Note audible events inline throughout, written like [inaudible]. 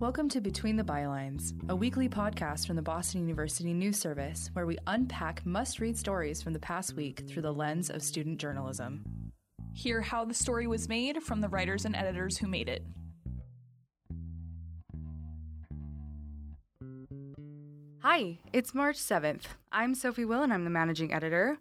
Welcome to Between the Bylines, a weekly podcast from the Boston University News Service where we unpack must read stories from the past week through the lens of student journalism. Hear how the story was made from the writers and editors who made it. Hi, it's March 7th. I'm Sophie Will and I'm the managing editor.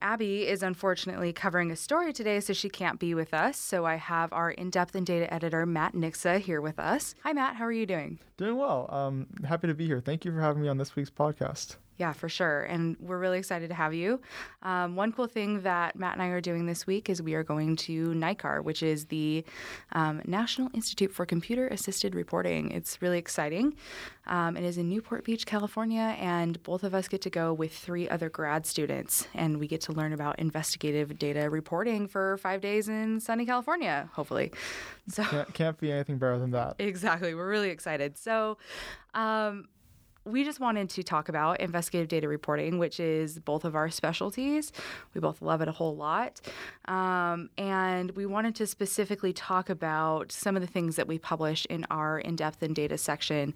Abby is unfortunately covering a story today, so she can't be with us. So I have our in depth and data editor, Matt Nixa, here with us. Hi, Matt. How are you doing? Doing well. Um, happy to be here. Thank you for having me on this week's podcast. Yeah, for sure. And we're really excited to have you. Um, one cool thing that Matt and I are doing this week is we are going to NICAR, which is the um, National Institute for Computer Assisted Reporting. It's really exciting. Um, it is in Newport Beach, California, and both of us get to go with three other grad students, and we get to learn about investigative data reporting for five days in sunny California, hopefully. So can't, can't be anything better than that. [laughs] Exactly. We're really excited. So, um, we just wanted to talk about investigative data reporting, which is both of our specialties. We both love it a whole lot. Um, and we wanted to specifically talk about some of the things that we publish in our in depth and data section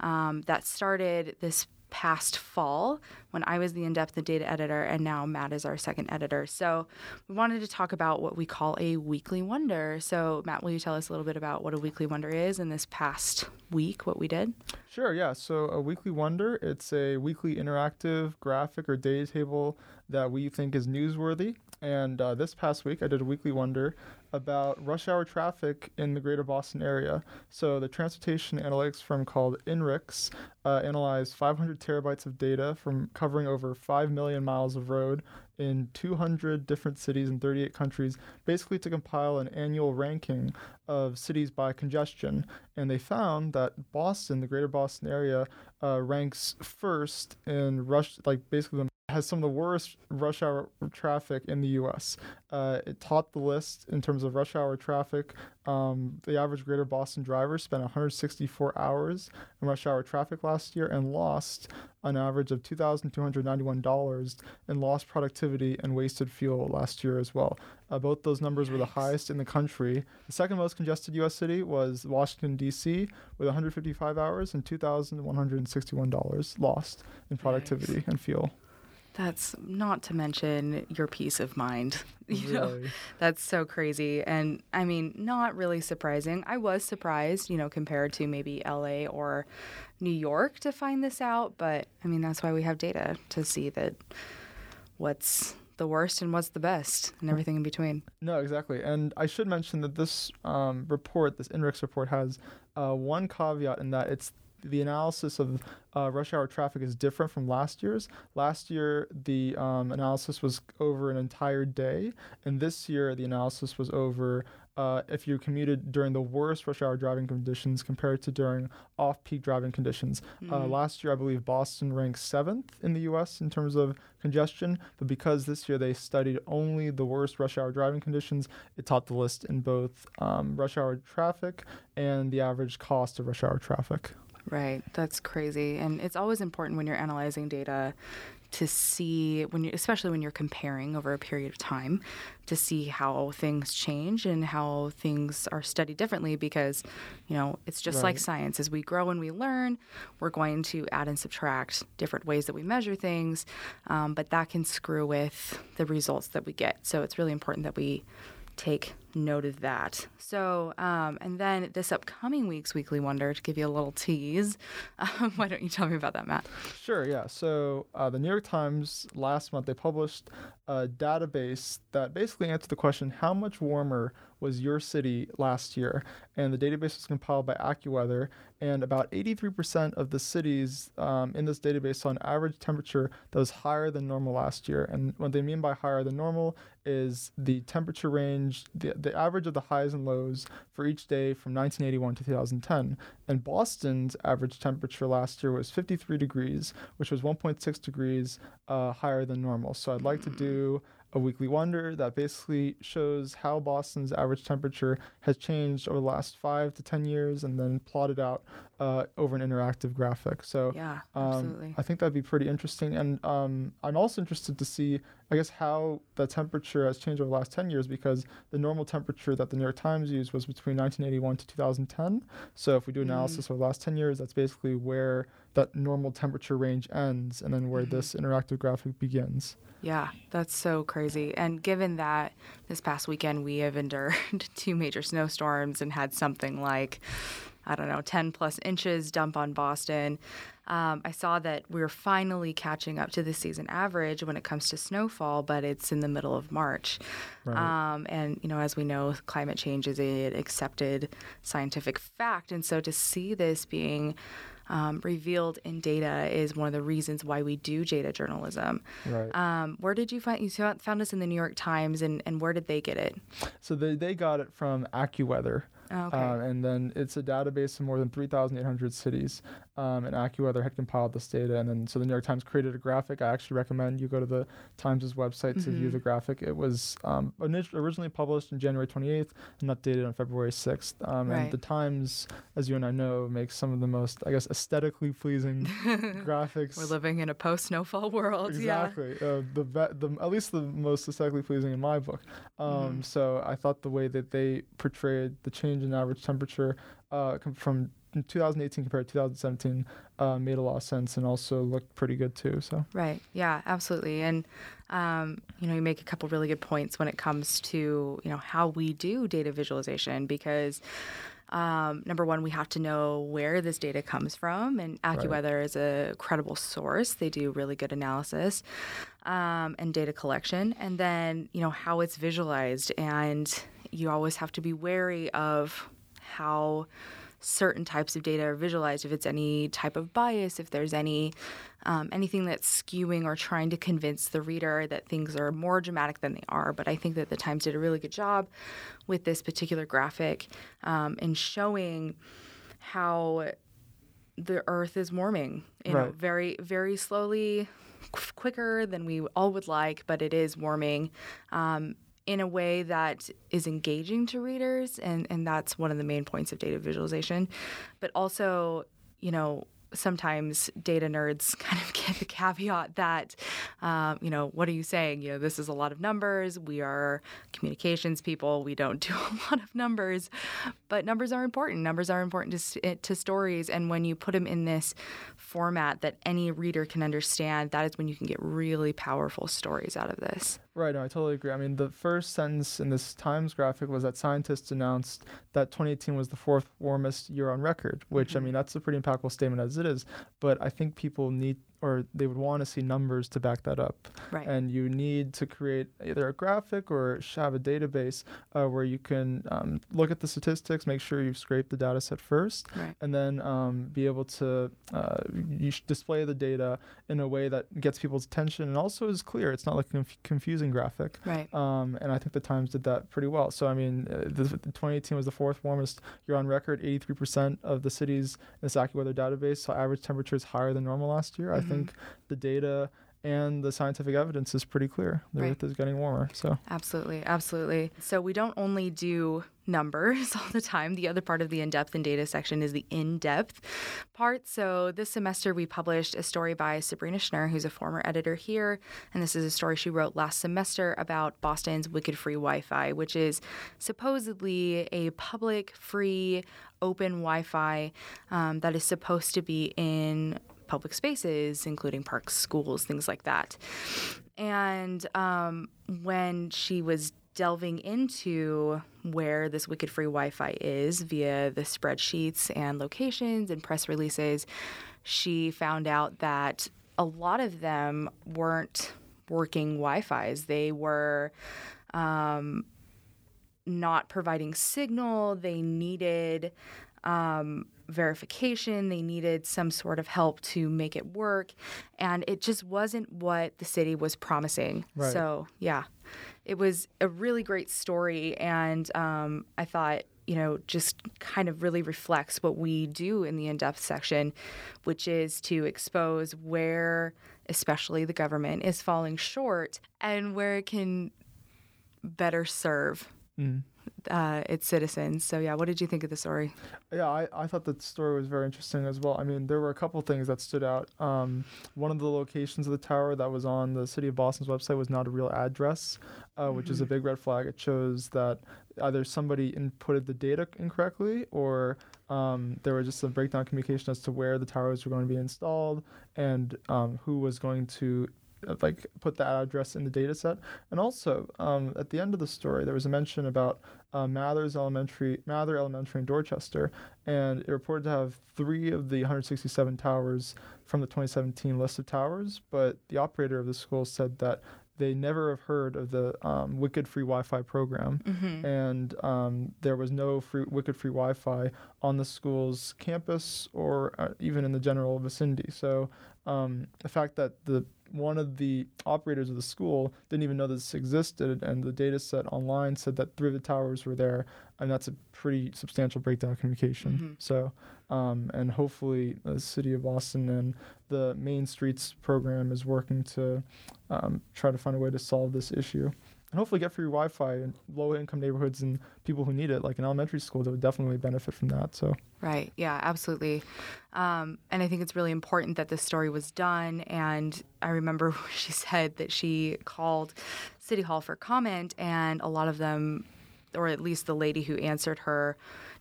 um, that started this past fall when I was the in depth data editor, and now Matt is our second editor. So we wanted to talk about what we call a weekly wonder. So, Matt, will you tell us a little bit about what a weekly wonder is in this past week, what we did? Sure, yeah. So, a weekly wonder, it's a weekly interactive graphic or data table that we think is newsworthy. And uh, this past week, I did a weekly wonder about rush hour traffic in the greater Boston area. So, the transportation analytics firm called INRIX uh, analyzed 500 terabytes of data from covering over 5 million miles of road in 200 different cities in 38 countries, basically to compile an annual ranking of cities by congestion. And they found that Boston, the greater Boston area, uh, ranks first in rush, like basically the has some of the worst rush hour traffic in the U.S. Uh, it topped the list in terms of rush hour traffic. Um, the average Greater Boston driver spent 164 hours in rush hour traffic last year and lost an average of $2,291 in lost productivity and wasted fuel last year as well. Uh, both those numbers were the highest in the country. The second most congested U.S. city was Washington, D.C., with 155 hours and $2,161 lost in productivity nice. and fuel. That's not to mention your peace of mind. [laughs] You know, that's so crazy. And I mean, not really surprising. I was surprised, you know, compared to maybe LA or New York to find this out. But I mean, that's why we have data to see that what's the worst and what's the best and everything in between. No, exactly. And I should mention that this um, report, this INRIX report, has uh, one caveat in that it's the analysis of uh, rush hour traffic is different from last year's. Last year, the um, analysis was over an entire day, and this year, the analysis was over uh, if you commuted during the worst rush hour driving conditions compared to during off peak driving conditions. Uh, mm-hmm. Uh, last year, I believe Boston ranked seventh in the US in terms of congestion, but because this year they studied only the worst rush hour driving conditions, it topped the list in both um, rush hour traffic and the average cost of rush hour traffic. Right. That's crazy. And it's always important when you're analyzing data to see when you especially when you're comparing over a period of time to see how things change and how things are studied differently because you know it's just right. like science as we grow and we learn we're going to add and subtract different ways that we measure things um, but that can screw with the results that we get so it's really important that we take note of that. So, um, and then this upcoming week's Weekly Wonder, to give you a little tease, [laughs] um, why don't you tell me about that, Matt? Sure, yeah. So, uh, the New York Times last month, they published a database that basically answered the question how much warmer was your city last year? And the database was compiled by AccuWeather, and about 83% of the cities um, in this database saw an average temperature that was higher than normal last year. And what they mean by higher than normal is the temperature range, the, the average of the highs and lows for each day from 1981 to 2010. And Boston's average temperature last year was 53 degrees, which was 1.6 degrees uh, higher than normal. So I'd like to do a weekly wonder that basically shows how Boston's average temperature has changed over the last five to 10 years and then plotted out uh, over an interactive graphic. So Yeah, um, absolutely. I think that'd be pretty interesting. And um, I'm also interested to see, I guess, how the temperature has changed over the last 10 years because the normal temperature that the New York Times used was between 1981 to 2010. So if we do Mm-hmm. analysis over the last 10 years, that's basically where that normal temperature range ends and then where Mm-hmm. this interactive graphic begins. Yeah, that's so crazy. And given that this past weekend we have endured [laughs] two major snowstorms and had something like, I don't know, 10 plus inches dump on Boston, um, I saw that we're finally catching up to the season average when it comes to snowfall, but it's in the middle of March. Right. Um, and, you know, as we know, climate change is an accepted scientific fact. And so to see this being um, revealed in data is one of the reasons why we do data journalism. Right. Um, where did you find you found found us in the New York Times, and, and where did they get it? So they, they got it from AccuWeather. Oh, okay. Um, and then it's a database of more than 3,800 cities. Um, and AccuWeather had compiled this data. And then so the New York Times created a graphic. I actually recommend you go to the Times' website to view the graphic. It was um, orig- originally published on January 28th and updated on February 6th. Um, Right. And the Times, as you and I know, makes some of the most, I guess, aesthetically pleasing [laughs] graphics. We're living in a post snowfall world. Yeah. Exactly. Uh, the, be- the at least the most aesthetically pleasing in my book. Um, Mm-hmm. So I thought the way that they portrayed the change in average temperature uh, from 2018 compared to 2017 uh, made a lot of sense and also looked pretty good too. So Right. Yeah, absolutely. And um, you know, you make a couple really good points when it comes to, you know, how we do data visualization because um, number one, we have to know where this data comes from, and AccuWeather is a credible source. They do really good analysis um, and data collection, and then you know how it's visualized, and you always have to be wary of how certain types of data are visualized if it's any type of bias if there's any um, anything that's skewing or trying to convince the reader that things are more dramatic than they are but i think that the times did a really good job with this particular graphic um, in showing how the earth is warming you know Right. very very slowly quicker than we all would like but it is warming um, in a way that is engaging to readers and and that's one of the main points of data visualization. But also you know sometimes data nerds [laughs] kind of get the caveat that um, you know what are you saying? You know this is a lot of numbers. We are communications people. We don't [laughs] do a lot of numbers. But numbers are important. Numbers are important to, eh, to stories. And when you put them in this format that any reader can understand that is when you can get really powerful stories out of this Right, no, I totally agree. I mean, the first sentence in this Times graphic was that scientists announced that 2018 was the fourth warmest year on record, which, I mean, that's a pretty impactful statement as it is. But I think people need, or they would want to see numbers to back that up. Right. And you need to create either a graphic or have a database uh, where you can um, look at the statistics, make sure you've scraped the data set first, Right. and then um, be able to uh, display the data in a way that gets people's attention and also is clear. It's not like conf- confusing graphic. Right. Um, and I think the Times did that pretty well. So I mean, uh, the, the 2018 was the fourth warmest year on record. 83% of the cities in this AccuWeather database saw average temperatures higher than normal last year. I Mm-hmm. think the data and the scientific evidence is pretty clear. The Right. Earth is getting warmer. So Absolutely, absolutely. So we don't only do numbers [laughs] all the time. The other part of the in-depth and data section is the in-depth part. So this semester we published a story by Sabrina Schnurr, who's a former editor here, and this is a story she wrote last semester about Boston's wicked free Wi-Fi, which is supposedly a public, free, open Wi-Fi um, that is supposed to be in public spaces, including parks, schools, things like that. And um, when she was delving into where this wicked free Wi Fi is via the spreadsheets and locations and press releases, she found out that a lot of them weren't working Wi Fi's. They were um, not providing signal. They needed um, verification. They needed some sort of help to make it work. And it just wasn't what the city was promising. Right. So, yeah, it was a really great story. And um, I thought, you know, just kind of really reflects what we do in the in depth section, which is to expose where, especially the government, is falling short and where it can better serve uh, its citizens. So yeah, what did you think of the story? Yeah, I, I thought the story was very interesting as well. I mean, there were a couple things that stood out. Um, one of the locations of the tower that was on the city of Boston's website was not a real address, uh, which is a big red flag. It shows that either somebody inputted the data incorrectly or um, there was just a breakdown communication as to where the towers were going to be installed and um, who was going to like put that address in the data set. And also, um, at the end of the story, there was a mention about uh, Mathers Elementary, Mather Elementary in Dorchester, and it reported to have three of the 167 towers from the 2017 list of towers. But the operator of the school said that they never have heard of the um, Wicked Free Wi-Fi program, and um, there was no free, Wicked Free Wi-Fi on the school's campus or uh, even in the general vicinity. So um, the fact that the one of the operators of the school didn't even know this existed, and the data set online said that three of the towers were there, and that's a pretty substantial breakdown of communication. So, um, and hopefully, the city of Boston and the Main Streets program is working to um, try to find a way to solve this issue. And hopefully, get free Wi Fi in low income neighborhoods and people who need it, like in elementary school, that would definitely benefit from that. So, Right. Yeah, absolutely. Um, and I think it's really important that this story was done. And I remember [laughs] she said that she called City Hall for comment, and a lot of them, or at least the lady who answered her,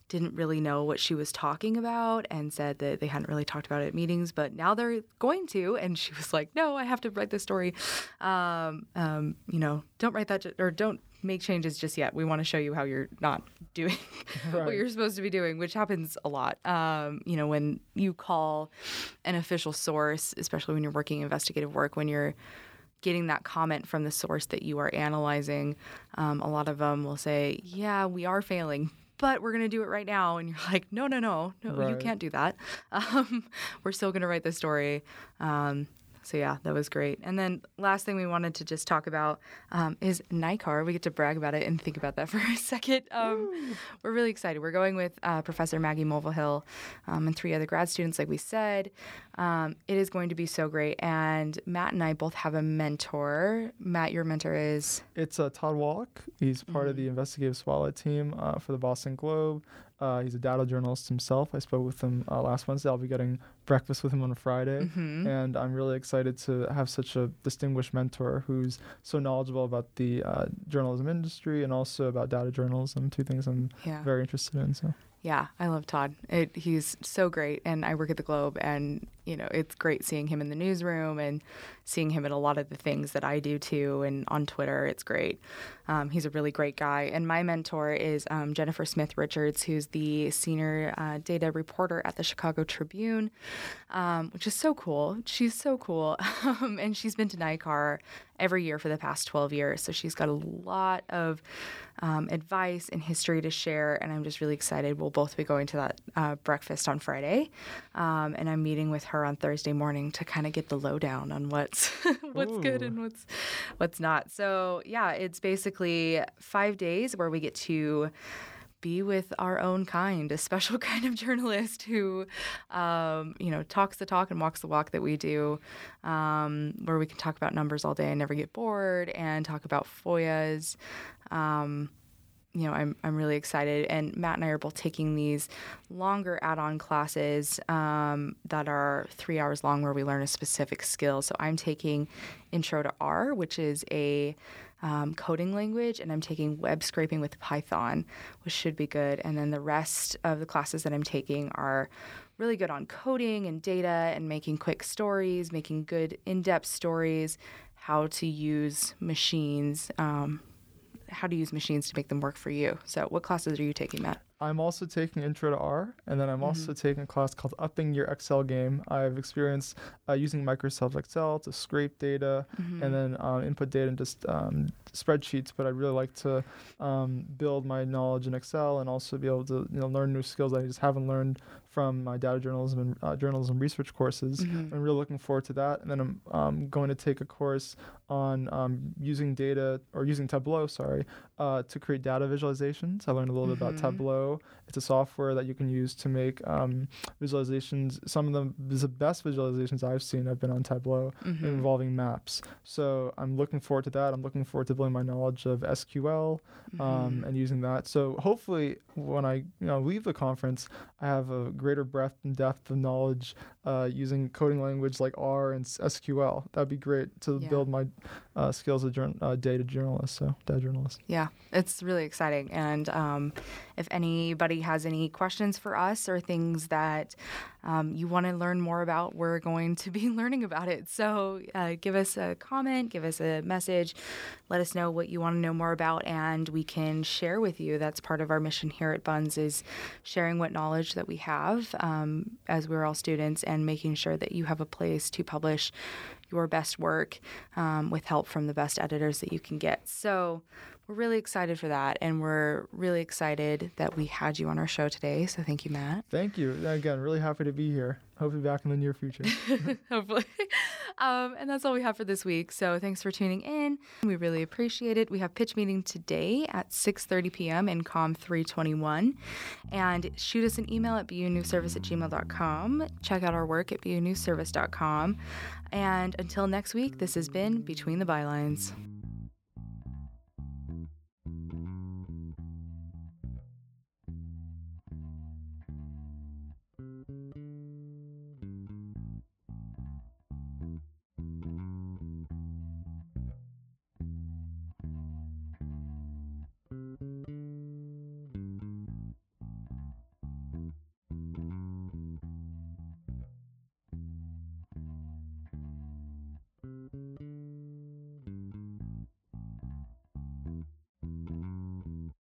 didn't really know what she was talking about and said that they hadn't really talked about it at meetings, but now they're going to. And she was like, no, I have to write this story. Um, um, you know, don't write that, ju- or don't make changes just yet. We want to show you how you're not doing [laughs] what you're supposed to be doing, which happens a lot. Um, you know, when you call an official source, especially when you're working investigative work, when you're getting that comment from the source that you are analyzing, um, a lot of them will say, "Yeah, we are failing." But we're gonna do it right now, and you're [laughs] like, no, no, no, no, you can't do that. [laughs] Um, we're still gonna write the story. Um, so yeah, that was great. And then last thing we wanted to just talk about um, is NICAR. We get to brag about it and think about that [laughs] for a second. Um, we're really excited. We're going with uh, Professor Maggie Mulvihill um, and three other grad students, like we said. Um, it is going to be so great. And Matt and I both have a mentor. Matt, your mentor is It's uh, Todd Wallack. He's part of the investigative spotlight team uh, for the Boston Globe. Uh, he's a data journalist himself. I spoke with him uh, last Wednesday. I'll be getting breakfast with him on a Friday, and I'm really excited to have such a distinguished mentor who's so knowledgeable about the uh, journalism industry and also about data journalism. Two things I'm Yeah. very interested in. So Yeah, I love Todd. It, he's so great, and I work at the Globe, and you know it's great seeing him in the newsroom and seeing him in a lot of the things that I do too, and on Twitter. It's great. Um, he's a really great guy, and my mentor is um, Jennifer Smith Richards, who's the senior uh, data reporter at the Chicago Tribune, um, which is so cool. She's so cool, [laughs] um, and she's been to NICAR every year for the past 12 years, so she's got a lot of um, advice and history to share, and I'm just really excited. We'll both be going to that uh, breakfast on Friday, um, and I'm meeting with her on Thursday morning to kind of get the lowdown on what's [laughs] what's good and what's what's not. So yeah, it's basically five days where we get to be with our own kind, a special [laughs] kind of journalist who, um, you know, talks the talk and walks the walk that we do, um, where we can talk about numbers all day and never get bored, and talk about FOIAs. Um, you know, I'm, I'm really excited. And Matt and I are both taking these longer add on classes um, that are three hours long where we learn a specific skill. So I'm taking Intro to R, which is a um, coding language, and I'm taking web scraping with Python, which should be good. And then the rest of the classes that I'm taking are really good on coding and data and making quick stories, making good in depth stories, how to use machines. Um, how to use machines to make them work for you. So, what classes are you taking, Matt? I'm also taking Intro to R, and then I'm also taking a class called Upping Your Excel Game. I've experienced uh, using Microsoft Excel to scrape data and then um, input data into um, spreadsheets. But I'd really like to um, build my knowledge in Excel and also be able to you know learn new skills that I just haven't learned from my data journalism and uh, journalism research courses. I'm really looking forward to that. And then I'm um, going to take a course on um, using data or using Tableau, sorry, uh, to create data visualizations. I learned a little bit about Tableau Tableau. It's a software that you can use to make um, visualizations. Some of the, the best visualizations I've seen have been on Tableau Mhm. involving maps. So I'm looking forward to that. I'm looking forward to building my knowledge of SQL um, Mhm. and using that. So hopefully, when I you know leave the conference, I have a greater breadth and depth of knowledge uh, using coding language like R and SQL. That'd be great to Yeah. build my uh, skills of jour- uh, data journalist. So data journalist. Yeah, it's really exciting. And um, if anybody has any questions for us or things that um, you want to learn more about, we're going to be [laughs] learning about it. So uh, give us a comment, give us a message, let us know what you want to know more about, and we can share with you. That's part of our mission here at Buns is sharing what knowledge that we have um, as we're all students and making sure that you have a place to publish your best work um, with help from the best editors that you can get. So we're really excited for that, and we're really excited that we had you on our show today. So thank you, Matt. Thank you again. Really happy to be here. Hopefully, back in the near future. [laughs] Hopefully. Um, and that's all we have for this week. So thanks for tuning in. We really appreciate it. We have pitch meeting today at 6.30 p.m. in COM 321. And shoot us an email at bunewservice at gmail.com. Check out our work at bunewservice.com. And until next week, this has been Between the Bylines.